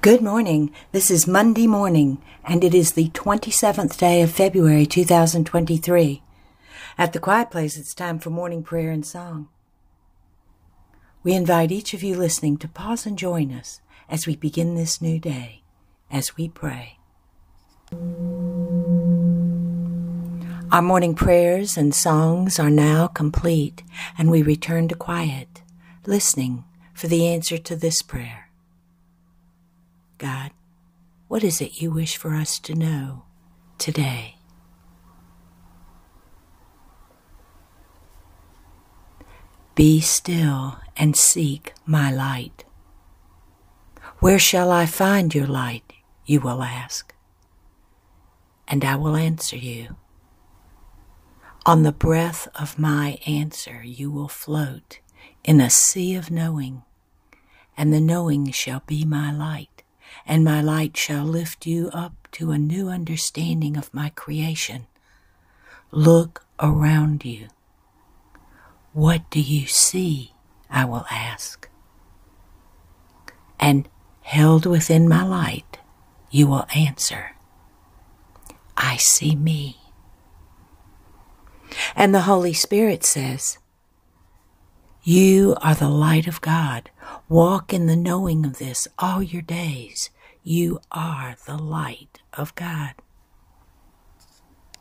Good morning. This is Monday morning, and it is the 27th day of February 2023. At the Quiet Place, it's time for morning prayer and song. We invite each of you listening to pause and join us as we begin this new day, as we pray. Our morning prayers and songs are now complete, and we return to quiet, listening for the answer to this prayer. God, what is it you wish for us to know today? Be still and seek my light. Where shall I find your light? You will ask. And I will answer you. On the breath of my answer, you will float in a sea of knowing, and the knowing shall be my light and my light shall lift you up to a new understanding of my creation. Look around you. What do you see? I will ask. And held within my light, you will answer, I see me. And the Holy Spirit says, You are the light of God. Walk in the knowing of this all your days. You are the light of God.